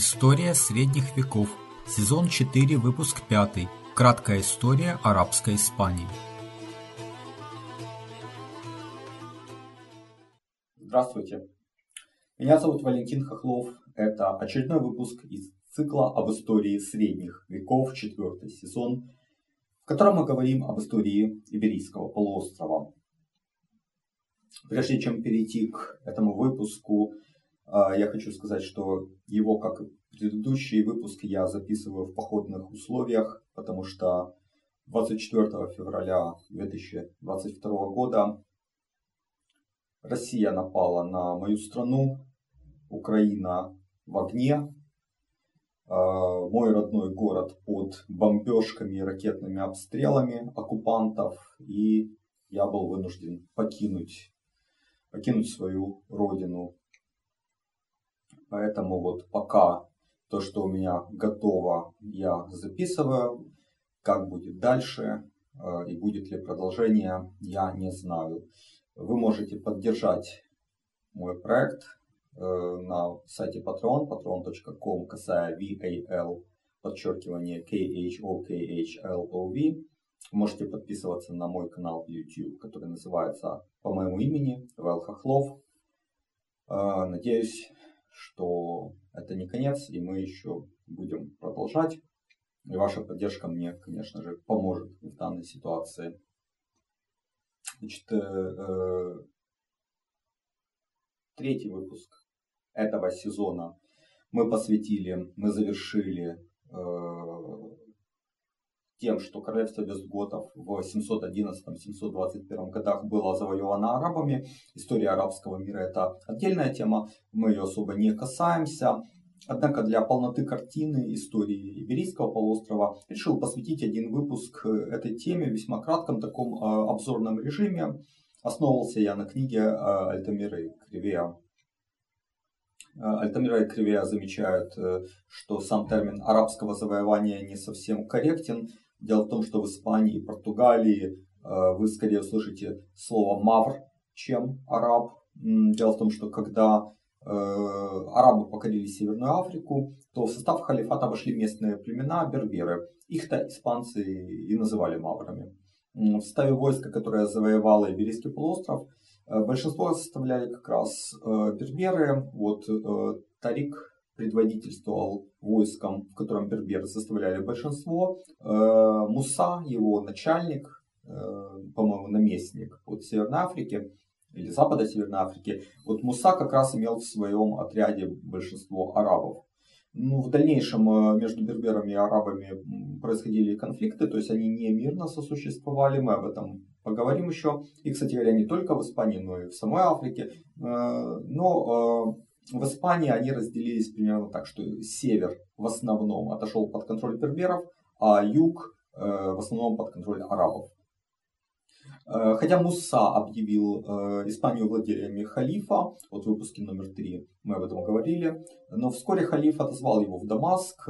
История средних веков. Сезон 4, выпуск 5. Краткая история арабской Испании. Здравствуйте. Меня зовут Валентин Хохлов. Это очередной выпуск из цикла об истории средних веков, четвертый сезон, в котором мы говорим об истории Иберийского полуострова. Прежде чем перейти к этому выпуску, а, я хочу сказать, что его, как и предыдущие выпуски, я записываю в походных условиях, потому что 24 февраля 2022 года Россия напала на мою страну, Украина в огне, а, мой родной город под бомбежками и ракетными обстрелами оккупантов, и я был вынужден покинуть, покинуть свою родину. Поэтому вот пока то, что у меня готово, я записываю. Как будет дальше э, и будет ли продолжение, я не знаю. Вы можете поддержать мой проект э, на сайте Patreon, patreon.com, касая VAL, подчеркивание KHOKHLOV. Можете подписываться на мой канал YouTube, который называется по моему имени, Вэл Хохлов. Э, надеюсь, что это не конец, и мы еще будем продолжать. И ваша поддержка мне, конечно же, поможет в данной ситуации. Значит, э, э, третий выпуск этого сезона мы посвятили, мы завершили э, тем, что королевство Вестготов в 711-721 годах было завоевано арабами. История арабского мира это отдельная тема, мы ее особо не касаемся. Однако для полноты картины истории Иберийского полуострова решил посвятить один выпуск этой теме в весьма кратком таком э, обзорном режиме. Основывался я на книге э, Альтамира Кривея. Э, Альтамира и Кривея замечают, что сам термин арабского завоевания не совсем корректен. Дело в том, что в Испании и Португалии э, вы скорее услышите слово мавр, чем араб. Дело в том, что когда э, арабы покорили Северную Африку, то в состав халифата вошли местные племена берберы. Их-то испанцы и называли маврами. В составе войска, которое завоевало Иберийский полуостров, э, большинство составляли как раз берберы. Вот Тарик предводительствовал войском, в котором берберы составляли большинство. Э, Муса, его начальник, э, по-моему, наместник от Северной Африки или Запада Северной Африки. Вот Муса как раз имел в своем отряде большинство арабов. Ну, в дальнейшем э, между берберами и арабами происходили конфликты, то есть они не мирно сосуществовали, мы об этом поговорим еще. И, кстати говоря, не только в Испании, но и в самой Африке. Но в Испании они разделились примерно так, что север в основном отошел под контроль берберов, а юг э, в основном под контроль арабов. Э, хотя Муса объявил э, Испанию владельцами халифа, вот в выпуске номер три мы об этом говорили, но вскоре халиф отозвал его в Дамаск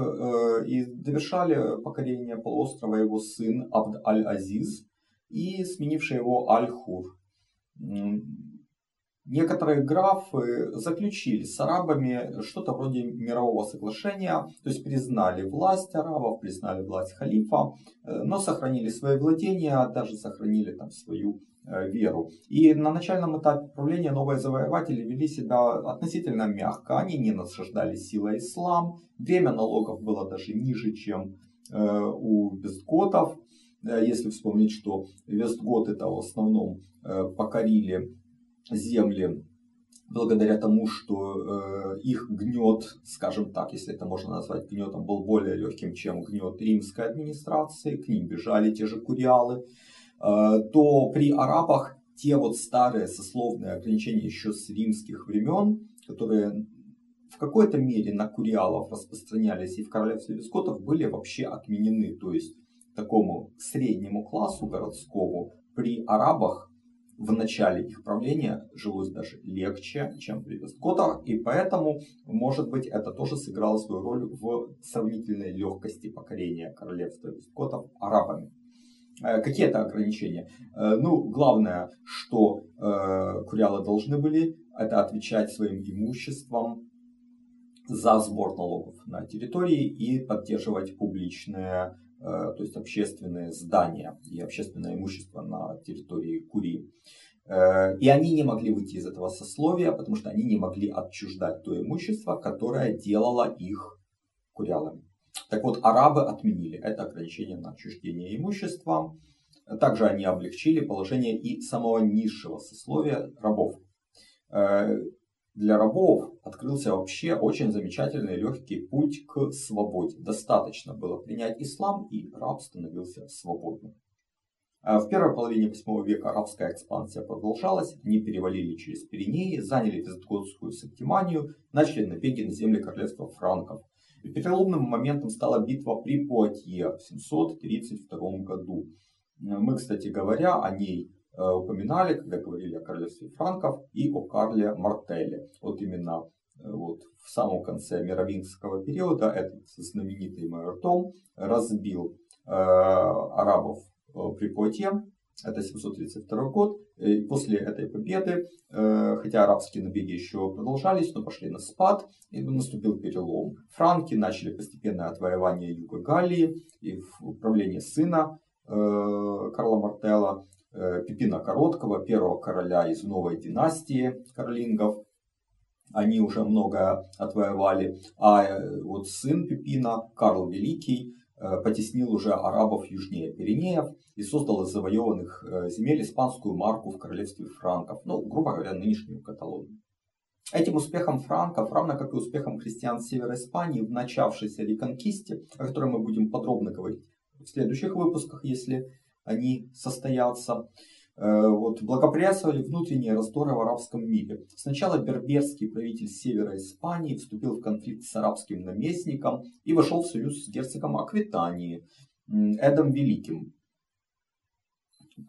и довершали покорение полуострова его сын Абд аль-Азиз и сменивший его Аль-Хур. Некоторые графы заключили с арабами что-то вроде мирового соглашения, то есть признали власть арабов, признали власть халифа, э, но сохранили свои владения, даже сохранили там свою э, веру. И на начальном этапе правления новые завоеватели вели себя относительно мягко. Они не насаждали силой ислам, время налогов было даже ниже, чем э, у вестготов. Если вспомнить, что вестготы это в основном покорили земли благодаря тому, что э, их гнет, скажем так, если это можно назвать гнетом, был более легким, чем гнет римской администрации, к ним бежали те же куриалы, э, то при арабах те вот старые сословные ограничения еще с римских времен, которые в какой-то мере на куриалов распространялись и в королевстве вискотов, были вообще отменены. То есть такому среднему классу городскому при арабах в начале их правления жилось даже легче, чем при Вестготах, и поэтому, может быть, это тоже сыграло свою роль в сравнительной легкости покорения королевства Вестготов арабами. Э, какие это ограничения? Э, ну, главное, что э, курялы должны были, это отвечать своим имуществом за сбор налогов на территории и поддерживать публичные, э, то есть общественные здания и общественное имущество на территории Курии. Э, и они не могли выйти из этого сословия, потому что они не могли отчуждать то имущество, которое делало их курялами. Так вот, арабы отменили это ограничение на отчуждение имущества. Также они облегчили положение и самого низшего сословия рабов. Для рабов открылся вообще очень замечательный легкий путь к свободе. Достаточно было принять ислам, и раб становился свободным. А в первой половине 8 века арабская экспансия продолжалась, они перевалили через Пиренеи, заняли Визготскую Септиманию, начали набеги на земли королевства франков. И переломным моментом стала битва при Пуатье в 732 году. Мы, кстати говоря, о ней упоминали, когда говорили о королевстве франков и о Карле Мартеле. Вот именно э, вот в самом конце мировинского периода этот знаменитый майор Том разбил э, арабов э, при Пуатье. Это 732 год. И после этой победы, э, хотя арабские набеги еще продолжались, но пошли на спад, и наступил перелом. Франки начали постепенное отвоевание Юга Галлии и в управление сына э, Карла Мартелла Э, Пипина Короткого, первого короля из новой династии каролингов. Они уже много отвоевали. А э, вот сын Пипина, Карл Великий, э, потеснил уже арабов южнее Пиренеев и создал из завоеванных земель испанскую марку в королевстве франков, ну, грубо говоря, нынешнюю Каталонию. Этим успехом франков, равно как и успехом христиан севера Испании в начавшейся реконкисте, о которой мы будем подробно говорить в следующих выпусках, если они состоятся, э, вот, благоприятствовали внутренние раздоры в арабском мире. Сначала берберский правитель севера Испании вступил в конфликт с арабским наместником и вошел в союз с герцогом Аквитании Эдом Великим.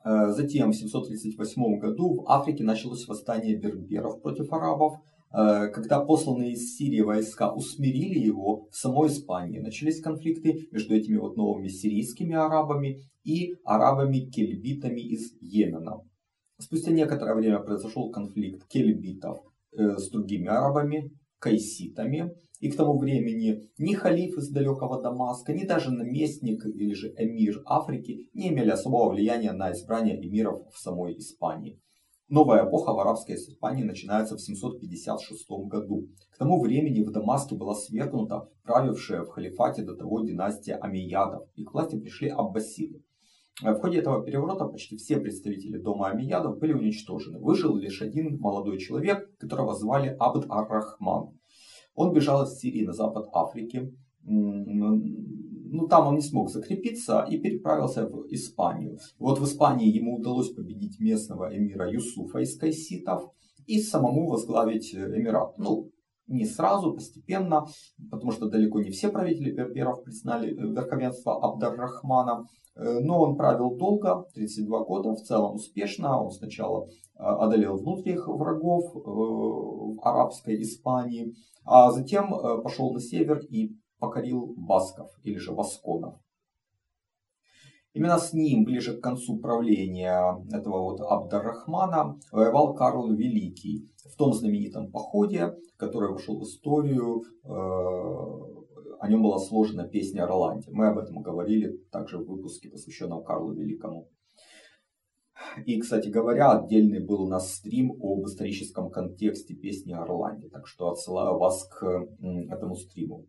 Э, затем в 738 году в Африке началось восстание берберов против арабов, когда посланные из Сирии войска усмирили его в самой Испании, начались конфликты между этими вот новыми сирийскими арабами и арабами-кельбитами из Йемена. Спустя некоторое время произошел конфликт кельбитов э, с другими арабами, кайситами. И к тому времени ни халиф из далекого Дамаска, ни даже наместник или же эмир Африки не имели особого влияния на избрание эмиров в самой Испании. Новая эпоха в арабской Испании начинается в 756 году. К тому времени в Дамаске была свергнута правившая в халифате до того династия Амиядов, и к власти пришли аббасиды. В ходе этого переворота почти все представители дома Амиядов были уничтожены. Выжил лишь один молодой человек, которого звали Абд ар-Рахман. Он бежал из Сирии на запад Африки, ну, там он не смог закрепиться и переправился в Испанию. Вот в Испании ему удалось победить местного эмира Юсуфа из кайситов и самому возглавить э, эмират. Ну, не сразу, постепенно, потому что далеко не все правители берберов признали э, верховенство Абдар-Рахмана. Э, но он правил долго, 32 года, в целом успешно. Он сначала одолел внутренних врагов в арабской Испании, а затем пошел на север и покорил басков или же васконов. Именно с ним, ближе к концу правления этого вот Абдаррахмана, воевал Карл Великий в том знаменитом походе, который вошел в историю. Э, о нем была сложена песня о Роланде. Мы об этом говорили также в выпуске, посвященном Карлу Великому. И, кстати говоря, отдельный был у нас стрим об историческом контексте песни о Орланде. Так что отсылаю вас к этому стриму.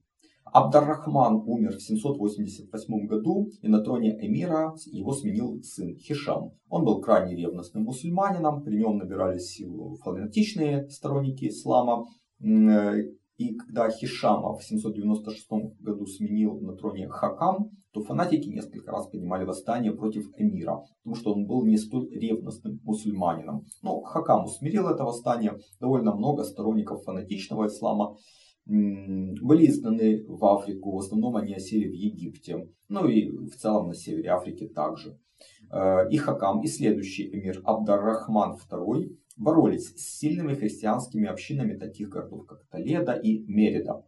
Абдаррахман умер в 788 году, и на троне эмира его сменил сын Хишам. Он был крайне ревностным мусульманином, при нем набирались силу фанатичные сторонники ислама. И когда Хишама в 796 году сменил на троне Хакам, то фанатики несколько раз поднимали восстание против эмира, потому что он был не столь ревностным мусульманином. Но Хакам усмирил это восстание, довольно много сторонников фанатичного ислама были изгнаны в Африку, в основном они осели в Египте, ну и в целом на севере Африки также. Э, и Хакам, и следующий эмир Абдар-Рахман II боролись с сильными христианскими общинами таких городов, как Толедо и Мерида.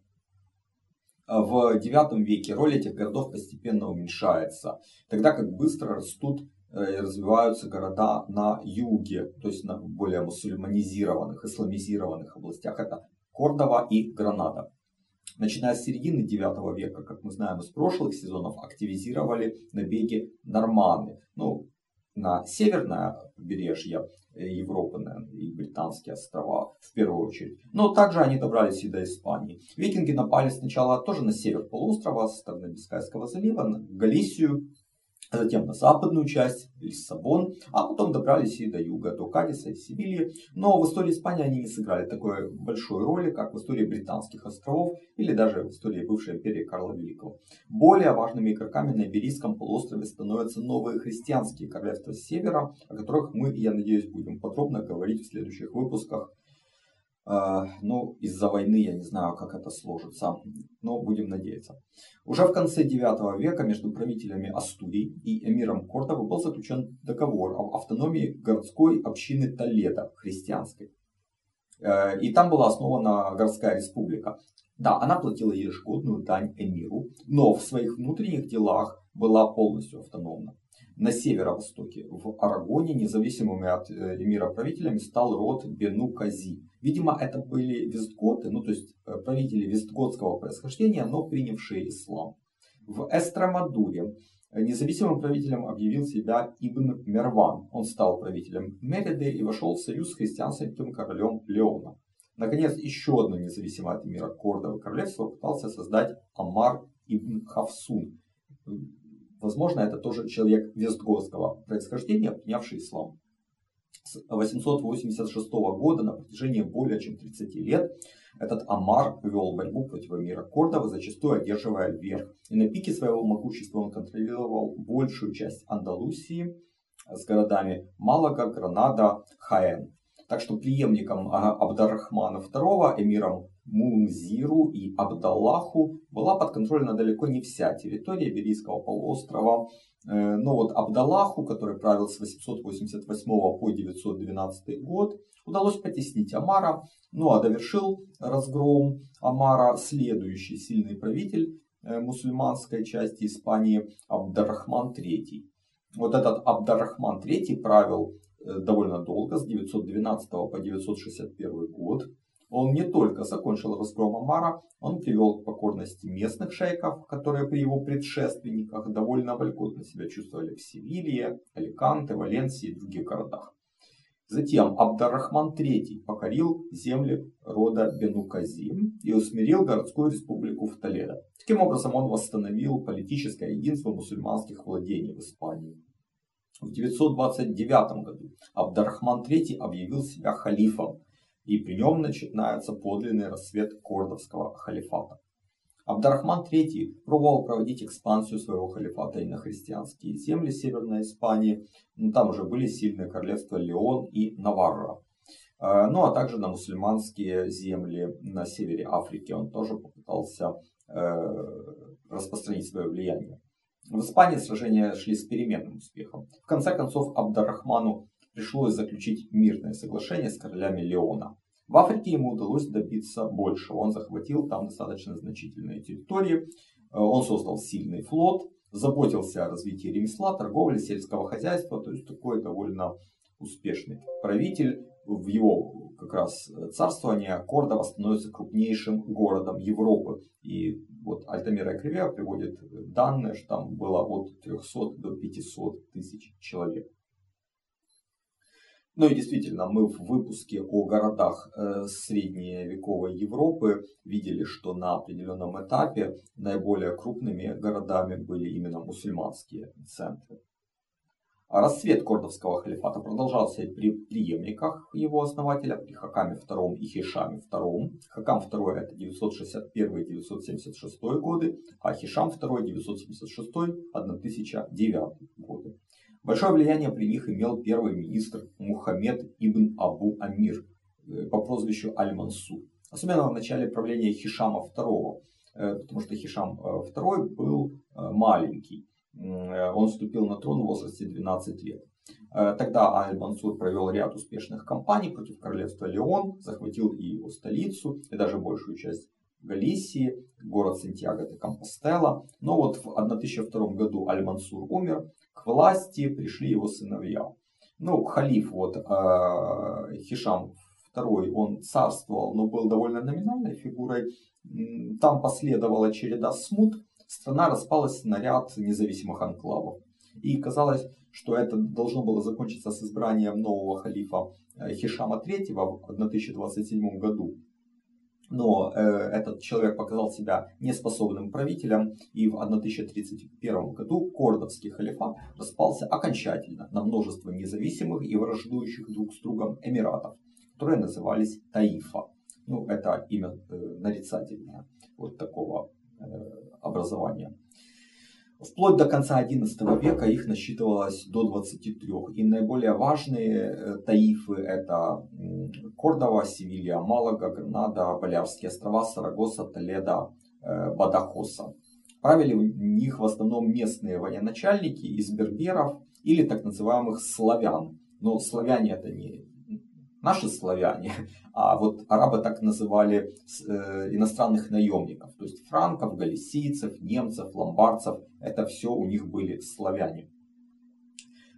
Э, в IX веке роль этих городов постепенно уменьшается, тогда как быстро растут э, и развиваются города на юге, то есть на более мусульманизированных, исламизированных областях. Это Кордова и Гранада. начиная с середины 9 века, как мы знаем из прошлых сезонов, активизировали набеги норманы. Ну, на северное побережье Европы и британские острова в первую очередь. Но также они добрались и до Испании. Викинги напали сначала тоже на север полуострова, со стороны Бискайского залива, на Галисию, затем на западную часть, Лиссабон, а потом добрались и до юга, до Кадиса и Севильи. Но в истории Испании они не сыграли такой большой роли, как в истории британских островов или даже в истории бывшей империи Карла Великого. Более важными игроками на Иберийском полуострове становятся новые христианские королевства севера, о которых мы, я надеюсь, будем подробно говорить в следующих выпусках а, ну, из-за войны я не знаю, как это сложится, но будем надеяться. Уже в конце 9 века между правителями Астурии и эмиром Кордовы был заключен договор об автономии городской общины Толедо, христианской. Э, и там была основана городская республика. Да, она платила ежегодную дань эмиру, но в своих внутренних делах была полностью автономна. На северо-востоке, в Арагоне, независимыми от э, эмира правителями стал род Бену Кази – Видимо, это были вестготы, ну то есть э, правители вестготского происхождения, но принявшие ислам. В Эстромадуре независимым правителем объявил себя Ибн Мерван. Он стал правителем Мериды и вошел в союз с христианским королем Леона. Наконец, еще одно независимое от мира Кордово королевство пытался создать Амар Ибн Хавсун. Возможно, это тоже человек вестготского происхождения, принявший ислам. С 886 года на протяжении более чем 30 лет этот Амар вел борьбу против мира Кордова, зачастую одерживая верх. И на пике своего могущества он контролировал большую часть Андалусии с городами Малага, Гранада, Хаэн. Так что преемником Абдаррахмана II, эмиром Мунзиру и Абдаллаху была подконтрольна далеко не вся территория Берийского полуострова. Э, но вот Абдаллаху, который правил с 888 по 912 год, удалось потеснить Амара, ну а довершил разгром Амара следующий сильный правитель э, мусульманской части Испании Абдаррахман III. Вот этот Абдаррахман III правил э, довольно долго, с 912 по 961 год. Он не только закончил разгром Амара, он привел к покорности местных шейков, которые при его предшественниках довольно вольготно себя чувствовали в Севилье, Аликанте, Валенсии и других городах. Затем Абдаррахман III покорил земли рода Бенуказим и усмирил городскую республику в Толедо. Таким образом он восстановил политическое единство мусульманских владений в Испании. В 929 году Абдаррахман III объявил себя халифом и при нем начинается подлинный рассвет кордовского халифата. Абдарахман III пробовал проводить экспансию своего халифата и на христианские земли Северной Испании. Ну, там уже были сильные королевства Леон и Наварра. Э, ну а также на мусульманские земли на севере Африки он тоже попытался э, распространить свое влияние. В Испании сражения шли с переменным успехом. В конце концов Абдарахману пришлось заключить мирное соглашение с королями Леона. В Африке ему удалось добиться большего. Он захватил там достаточно значительные территории. Э, он создал сильный флот, заботился о развитии ремесла, торговли, сельского хозяйства. То есть такой довольно успешный правитель. В его как раз царствование Кордова становится крупнейшим городом Европы. И вот Альтамира Кривия приводит данные, что там было от 300 до 500 тысяч человек. Ну и действительно, мы в выпуске о городах э, средневековой Европы видели, что на определенном этапе наиболее крупными городами были именно мусульманские центры. А расцвет Кордовского халифата продолжался при преемниках его основателя, при Хакаме II и Хишаме II. Хакам II это 961-976 годы, а Хишам II 976-1009 годы. Большое влияние при них имел первый министр Мухаммед ибн Абу Амир э, по прозвищу Аль-Мансур. Особенно в начале правления Хишама II, э, потому что Хишам II э, был маленький. Он вступил на трон в возрасте 12 лет. Тогда Аль-Мансур провел ряд успешных кампаний против королевства Леон, захватил и его столицу, и даже большую часть Галисии, город Сантьяго де Компостела. Но вот в 1002 году Аль-Мансур умер, власти пришли его сыновья. Ну, халиф вот э, Хишам II, он царствовал, но был довольно номинальной фигурой. Там последовала череда смут, страна распалась на ряд независимых анклавов. И казалось, что это должно было закончиться с избранием нового халифа э, Хишама III в 1027 году. Но э, этот человек показал себя неспособным правителем, и в 1031 году Кордовский халифат распался окончательно на множество независимых и враждующих друг с другом эмиратов, которые назывались Таифа. Ну, это имя э, нарицательное вот такого э, образования. Вплоть до конца XI века их насчитывалось до 23. И наиболее важные э, таифы это Кордова, Севилья, Малага, Гранада, Балярские острова, Сарагоса, Толедо, э, Бадахоса. Правили в них в основном местные военачальники из берберов или так называемых славян. Но славяне это не наши славяне, а вот арабы так называли э, иностранных наемников, то есть франков, галисийцев, немцев, ломбардцев, это все у них были славяне.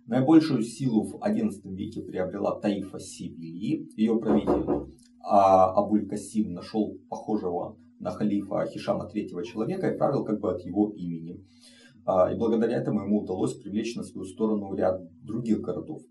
Наибольшую силу в XI веке приобрела Таифа Сибили. Ее правитель а, Абуль-Касим нашел похожего на халифа Хишама III человека и правил как бы от его имени. А, и благодаря этому ему удалось привлечь на свою сторону ряд других городов.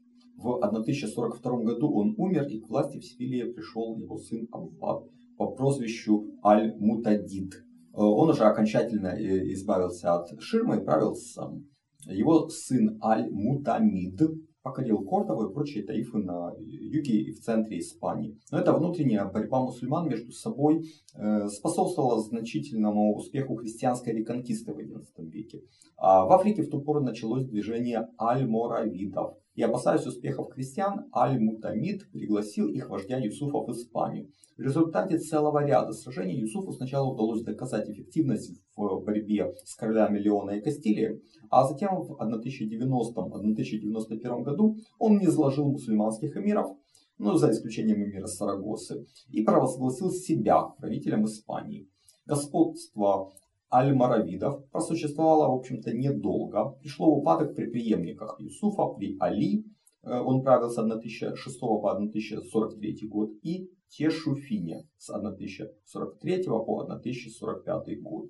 В 1042 году он умер, и к власти в Севилье пришел его сын Аббад по прозвищу Аль-Мутадид. Э, он уже окончательно э, избавился от ширмы и правил сам. Его сын Аль-Мутамид покорил Кордову и прочие таифы на юге и в центре Испании. Но эта внутренняя борьба мусульман между собой э, способствовала значительному успеху христианской реконкисты в XI веке. А в Африке в ту пору началось движение аль-моравидов. И опасаясь успехов крестьян, Аль-Мутамид пригласил их вождя Юсуфа в Испанию. В результате целого ряда сражений Юсуфу сначала удалось доказать эффективность в борьбе с королями Леона и Кастилии, а затем в 1090-1091 году он не изложил мусульманских эмиров, ну, за исключением эмира Сарагосы, и провозгласил себя правителем Испании. Господство аль-Маравидов просуществовало, в общем-то, недолго. Пришло в упадок при преемниках Юсуфа, при Али, э, он правил с 1006 по 1043 год, и Тешуфине с 1043 по 1045 год.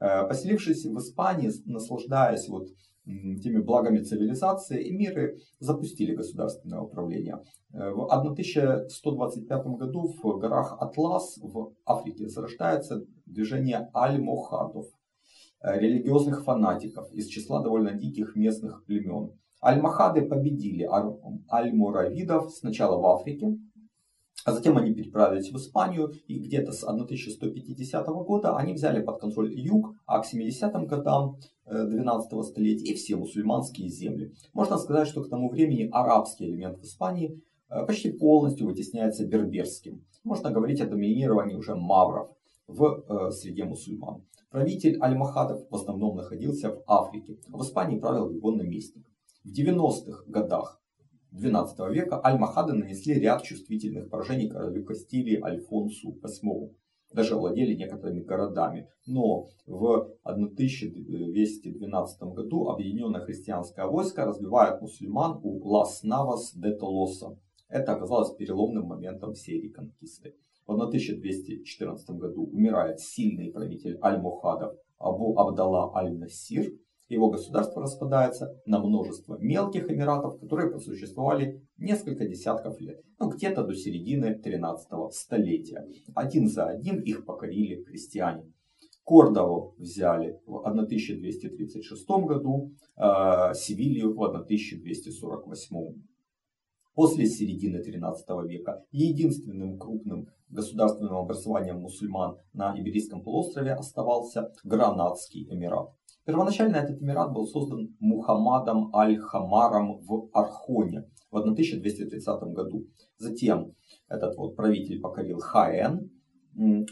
Э, поселившись в Испании, наслаждаясь вот теми благами цивилизации, эмиры запустили государственное управление. Э, в 1125 году в горах Атлас в Африке зарождается движение аль-Мохадов, э, религиозных фанатиков из числа довольно диких местных племен. Аль-Махады победили аль-Муравидов сначала в Африке, а затем они переправились в Испанию, и где-то с 1150 года они взяли под контроль юг, а к 70-м годам 12 э, столетия и все мусульманские земли. Можно сказать, что к тому времени арабский элемент в Испании э, почти полностью вытесняется берберским. Можно говорить о доминировании уже мавров в э, среде мусульман. Правитель Аль-Махадов в основном находился в Африке, а в Испании правил его наместник. В 90-х годах XII века Аль-Махады нанесли ряд чувствительных поражений королю Кастилии Альфонсу VIII. Даже владели некоторыми городами. Но в 1212 году объединенное христианское войско разбивает мусульман у Лас-Навас де Толоса. Это оказалось переломным моментом всей реконкисты. В 1214 году умирает сильный правитель Аль-Мухадов Абу Абдалла Аль-Насир, его государство распадается на множество мелких эмиратов, которые просуществовали несколько десятков лет, ну где-то до середины 13 столетия. Один за одним их покорили крестьяне. Кордову взяли в 1236 году, э, Севилью в 1248. После середины 13 века единственным крупным государственным образованием мусульман на Иберийском полуострове оставался Гранадский Эмират. Первоначально этот эмират был создан Мухаммадом Аль-Хамаром в Архоне в 1230 году. Затем этот вот правитель покорил Хаэн,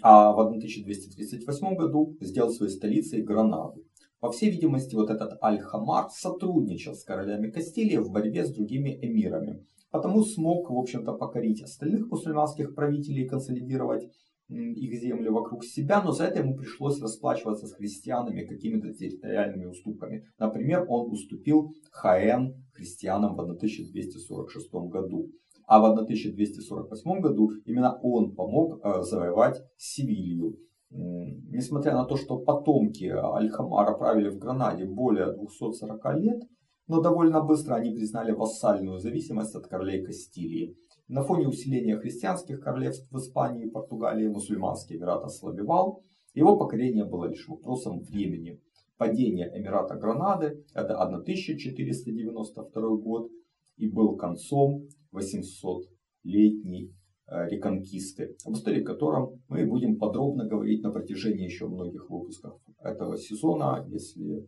а в 1238 году сделал своей столицей Гранаду. По всей видимости, вот этот Аль-Хамар сотрудничал с королями Кастилии в борьбе с другими эмирами. Потому смог, в общем-то, покорить остальных мусульманских правителей и консолидировать их земли вокруг себя, но за это ему пришлось расплачиваться с христианами какими-то территориальными уступками. Например, он уступил Хаэн христианам в 1246 году. А в 1248 году именно он помог э, завоевать Севилью. Несмотря на то, что потомки Аль-Хамара правили в Гранаде более 240 лет, но довольно быстро они признали вассальную зависимость от королей Кастилии. На фоне усиления христианских королевств в Испании и Португалии мусульманский эмират ослабевал. Его покорение было лишь вопросом времени. Падение эмирата Гранады – это 1492 год и был концом 800-летней э, реконкисты, об истории котором мы будем подробно говорить на протяжении еще многих выпусков этого сезона, если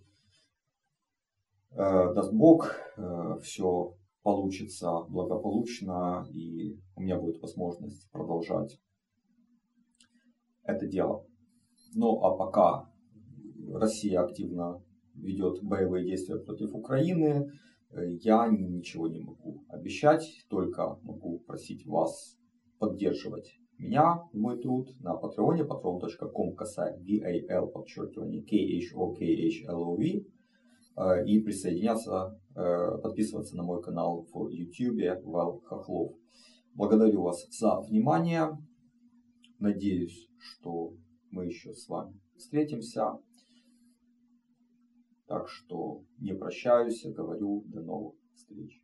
даст Бог, э, все получится благополучно и у меня будет возможность продолжать это дело. Ну а пока Россия активно ведет боевые действия против Украины, я ничего не могу обещать, только могу просить вас поддерживать меня, мой труд на патреоне, patreon.com касая VAL, подчеркивание KHOKHLOV э, и присоединяться, э, подписываться на мой канал в YouTube Вал Хохлов. Благодарю вас за внимание. Надеюсь, что мы еще с вами встретимся. Так что не прощаюсь, говорю до новых встреч.